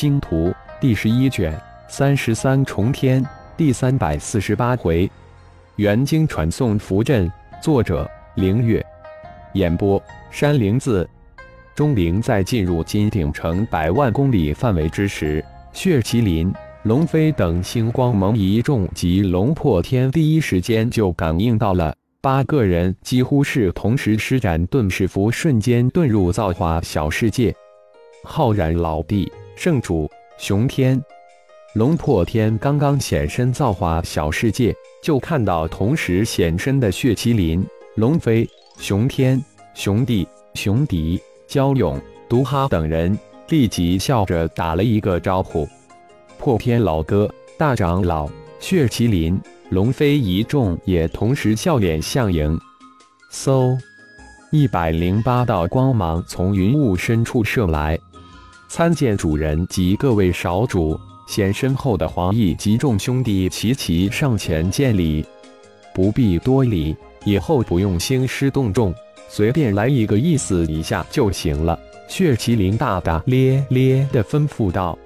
星图》第十一卷三十三重天第三百四十八回，元经传送符阵，作者：凌月，演播：山灵子。钟灵在进入金鼎城百万公里范围之时，血麒麟、龙飞等星光盟一众及龙破天第一时间就感应到了。八个人几乎是同时施展遁世符，瞬间遁入造化小世界。浩然老弟、圣主、熊天、龙破天刚刚显身造化小世界，就看到同时显身的血麒麟、龙飞、熊天、熊帝、熊迪、焦勇、毒哈等人，立即笑着打了一个招呼：“破天老哥，大长老，血麒麟。”龙飞一众也同时笑脸相迎。嗖，一百零八道光芒从云雾深处射来，参见主人及各位少主。显身后的黄奕及众兄弟齐齐上前见礼。不必多礼，以后不用兴师动众，随便来一个意思一下就行了。血麒麟大大咧咧地吩咐道：“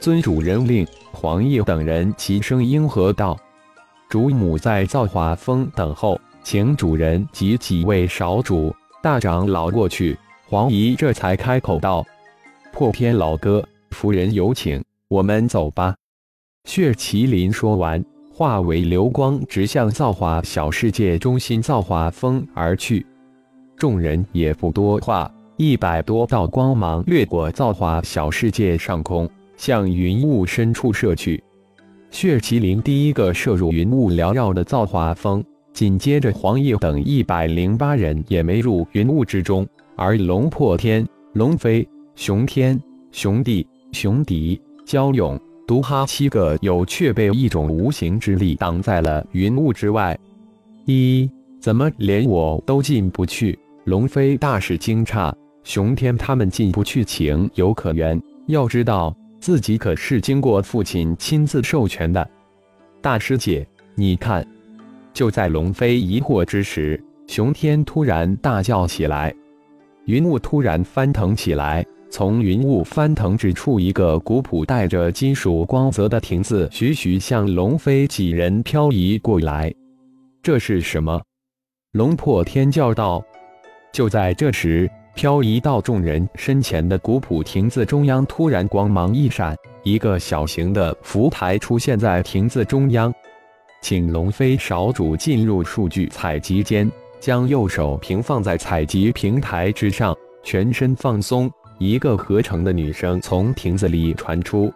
遵主人令。”黄奕等人齐声应和道。主母在造化峰等候，请主人及几位少主、大长老过去。黄姨这才开口道：“破天老哥，夫人有请，我们走吧。”血麒麟说完，化为流光，直向造化小世界中心造化峰而去。众人也不多话，一百多道光芒掠过造化小世界上空，向云雾深处射去。血麒麟第一个射入云雾缭绕的造化峰，紧接着黄奕等一百零八人也没入云雾之中，而龙破天、龙飞、熊天、熊地、熊迪、焦勇、毒哈七个有却被一种无形之力挡在了云雾之外。一怎么连我都进不去？龙飞大是惊诧。熊天他们进不去，情有可原。要知道。自己可是经过父亲亲自授权的，大师姐，你看！就在龙飞疑惑之时，熊天突然大叫起来，云雾突然翻腾起来，从云雾翻腾之处，一个古朴带着金属光泽的亭子徐徐向龙飞几人漂移过来。这是什么？龙破天叫道。就在这时。漂移到众人身前的古朴亭子中央，突然光芒一闪，一个小型的浮台出现在亭子中央。请龙飞少主进入数据采集间，将右手平放在采集平台之上，全身放松。一个合成的女声从亭子里传出。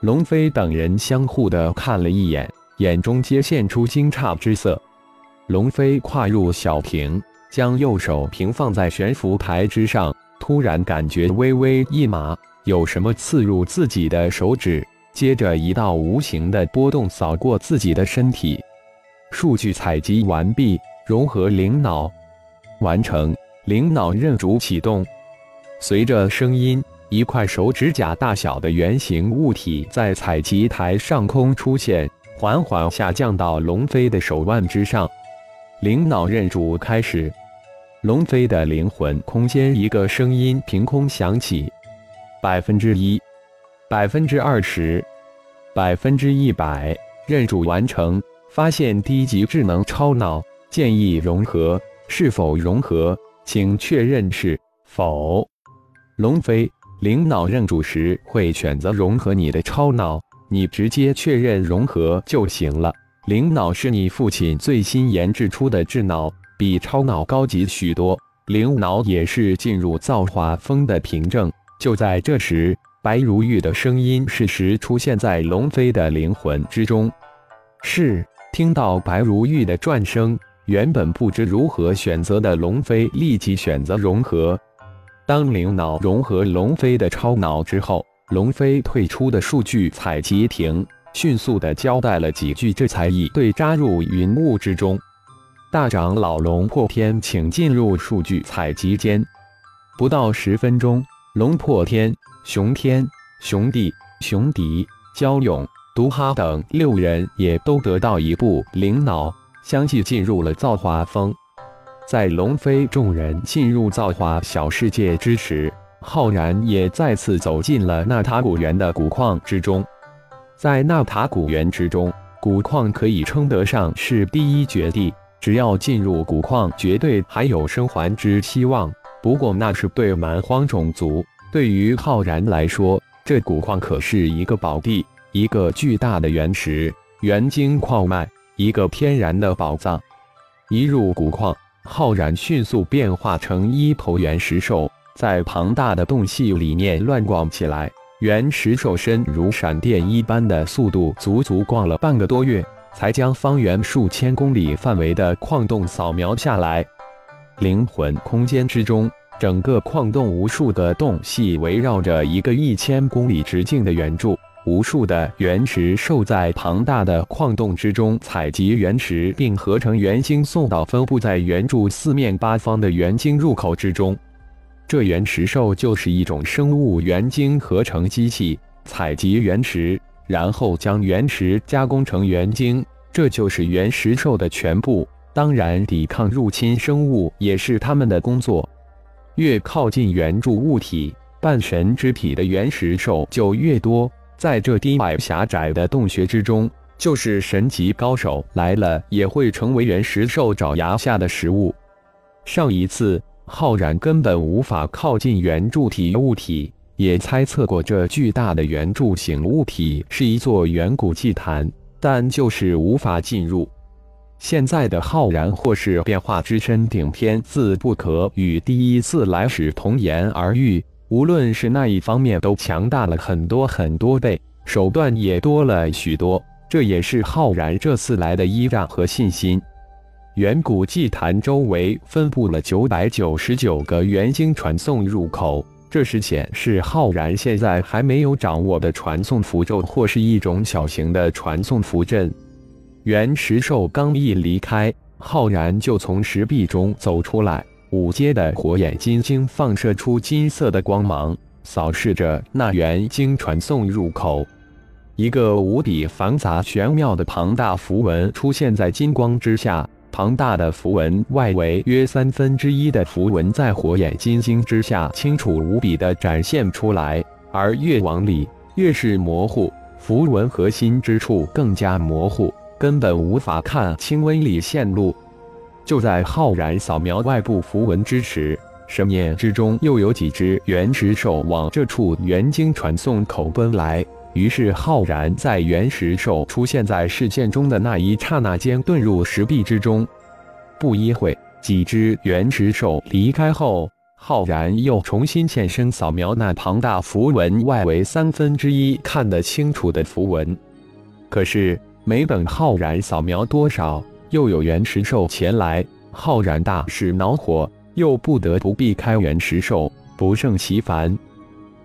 龙飞等人相互的看了一眼，眼中皆现出惊诧之色。龙飞跨入小亭。将右手平放在悬浮台之上，突然感觉微微一麻，有什么刺入自己的手指。接着，一道无形的波动扫过自己的身体。数据采集完毕，融合灵脑完成，灵脑认主启动。随着声音，一块手指甲大小的圆形物体在采集台上空出现，缓缓下降到龙飞的手腕之上。灵脑认主开始。龙飞的灵魂空间，一个声音凭空响起：百分之一，百分之二十，百分之一百，认主完成。发现低级智能超脑，建议融合，是否融合？请确认是否。龙飞灵脑认主时会选择融合你的超脑，你直接确认融合就行了。灵脑是你父亲最新研制出的智脑。比超脑高级许多，灵脑也是进入造化峰的凭证。就在这时，白如玉的声音适时出现在龙飞的灵魂之中。是，听到白如玉的转声，原本不知如何选择的龙飞立即选择融合。当灵脑融合龙飞的超脑之后，龙飞退出的数据采集亭，迅速的交代了几句，这才一对扎入云雾之中。大长老龙破天，请进入数据采集间。不到十分钟，龙破天、熊天、熊帝、熊迪、焦勇、毒哈等六人也都得到一部灵脑，相继进入了造化峰。在龙飞众人进入造化小世界之时，浩然也再次走进了纳塔古园的古矿之中。在纳塔古园之中，古矿可以称得上是第一绝地。只要进入古矿，绝对还有生还之希望。不过那是对蛮荒种族，对于浩然来说，这古矿可是一个宝地，一个巨大的原石、原晶矿脉，一个天然的宝藏。一入古矿，浩然迅速变化成一头原石兽，在庞大的洞隙里面乱逛起来。原石兽身如闪电一般的速度，足足逛了半个多月。才将方圆数千公里范围的矿洞扫描下来。灵魂空间之中，整个矿洞无数个洞隙围绕着一个一千公里直径的圆柱，无数的原石兽在庞大的矿洞之中采集原石，并合成元晶送到分布在圆柱四面八方的元晶入口之中。这原石兽就是一种生物元晶合成机器，采集原石。然后将原石加工成元晶，这就是原石兽的全部。当然，抵抗入侵生物也是他们的工作。越靠近原柱物体半神之体的原石兽就越多，在这低矮狭窄的洞穴之中，就是神级高手来了，也会成为原石兽爪牙下的食物。上一次，浩然根本无法靠近圆柱体物体。也猜测过这巨大的圆柱形物体是一座远古祭坛，但就是无法进入。现在的浩然或是变化之身顶天，自不可与第一次来时同言而喻。无论是那一方面，都强大了很多很多倍，手段也多了许多。这也是浩然这次来的依仗和信心。远古祭坛周围分布了九百九十九个元晶传送入口。这是显示浩然现在还没有掌握的传送符咒，或是一种小型的传送符阵。原石兽刚一离开，浩然就从石壁中走出来。五阶的火眼金睛放射出金色的光芒，扫视着那元晶传送入口。一个无比繁杂玄妙的庞大符文出现在金光之下。庞大的符文外围约三分之一的符文在火眼金睛之下清楚无比地展现出来，而越往里越是模糊，符文核心之处更加模糊，根本无法看清微里线路。就在浩然扫描外部符文之时，神念之中又有几只原石兽往这处元晶传送口奔来。于是，浩然在原石兽出现在视线中的那一刹那间，遁入石壁之中。不一会，几只原石兽离开后，浩然又重新现身，扫描那庞大符文外围三分之一看得清楚的符文。可是，没等浩然扫描多少，又有原石兽前来。浩然大是恼火，又不得不避开原石兽，不胜其烦。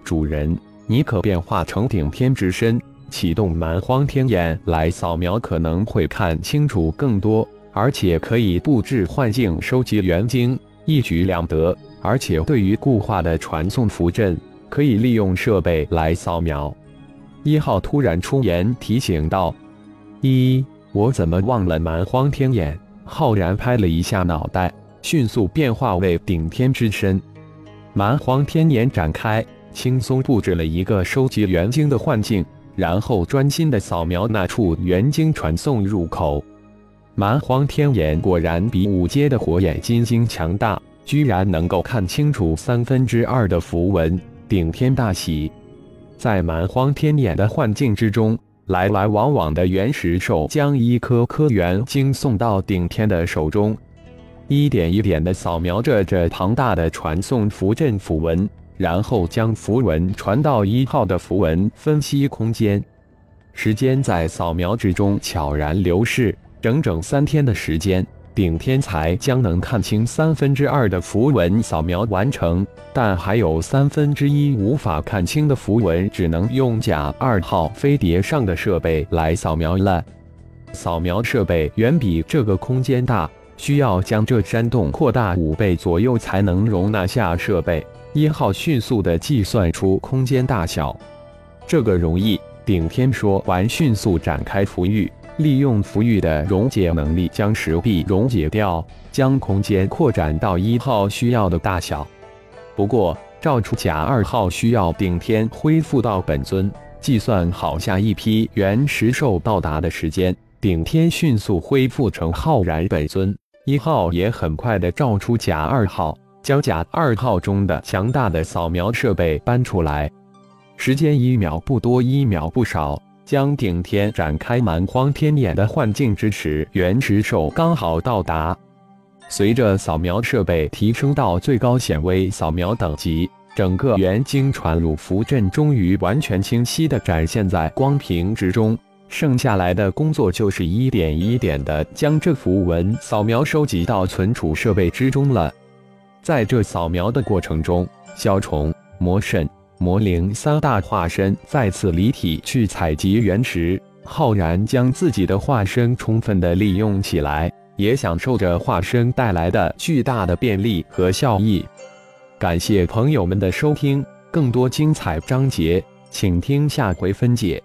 主人。你可变化成顶天之身，启动蛮荒天眼来扫描，可能会看清楚更多，而且可以布置幻境收集元晶，一举两得。而且对于固化的传送符阵，可以利用设备来扫描。一号突然出言提醒道：“一，我怎么忘了蛮荒天眼？”浩然拍了一下脑袋，迅速变化为顶天之身，蛮荒天眼展开。轻松布置了一个收集元晶的幻境，然后专心的扫描那处元晶传送入口。蛮荒天眼果然比五阶的火眼金睛强大，居然能够看清楚三分之二的符文，顶天大喜。在蛮荒天眼的幻境之中，来来往往的原石兽将一颗颗元晶送到顶天的手中，一点一点地扫描着这庞大的传送符阵符文。然后将符文传到一号的符文分析空间，时间在扫描之中悄然流逝，整整三天的时间，顶天才将能看清三分之二的符文扫描完成，但还有三分之一无法看清的符文，只能用甲二号飞碟上的设备来扫描了。扫描设备远比这个空间大，需要将这山洞扩大五倍左右才能容纳下设备。一号迅速地计算出空间大小，这个容易。顶天说完，迅速展开符域，利用浮玉的溶解能力，将石壁溶解掉，将空间扩展到一号需要的大小。不过，照出甲二号需要顶天恢复到本尊，计算好下一批原石兽到达的时间，顶天迅速恢复成浩然本尊。一号也很快的照出甲二号，将甲二号中的强大的扫描设备搬出来。时间一秒不多，一秒不少，将顶天展开蛮荒天眼的幻境之时，原石兽刚好到达。随着扫描设备提升到最高显微扫描等级，整个元晶传入符阵终于完全清晰地展现在光屏之中。剩下来的工作就是一点一点地将这符文扫描收集到存储设备之中了。在这扫描的过程中，小虫、魔神、魔灵三大化身再次离体去采集原石，浩然将自己的化身充分的利用起来。也享受着化身带来的巨大的便利和效益。感谢朋友们的收听，更多精彩章节，请听下回分解。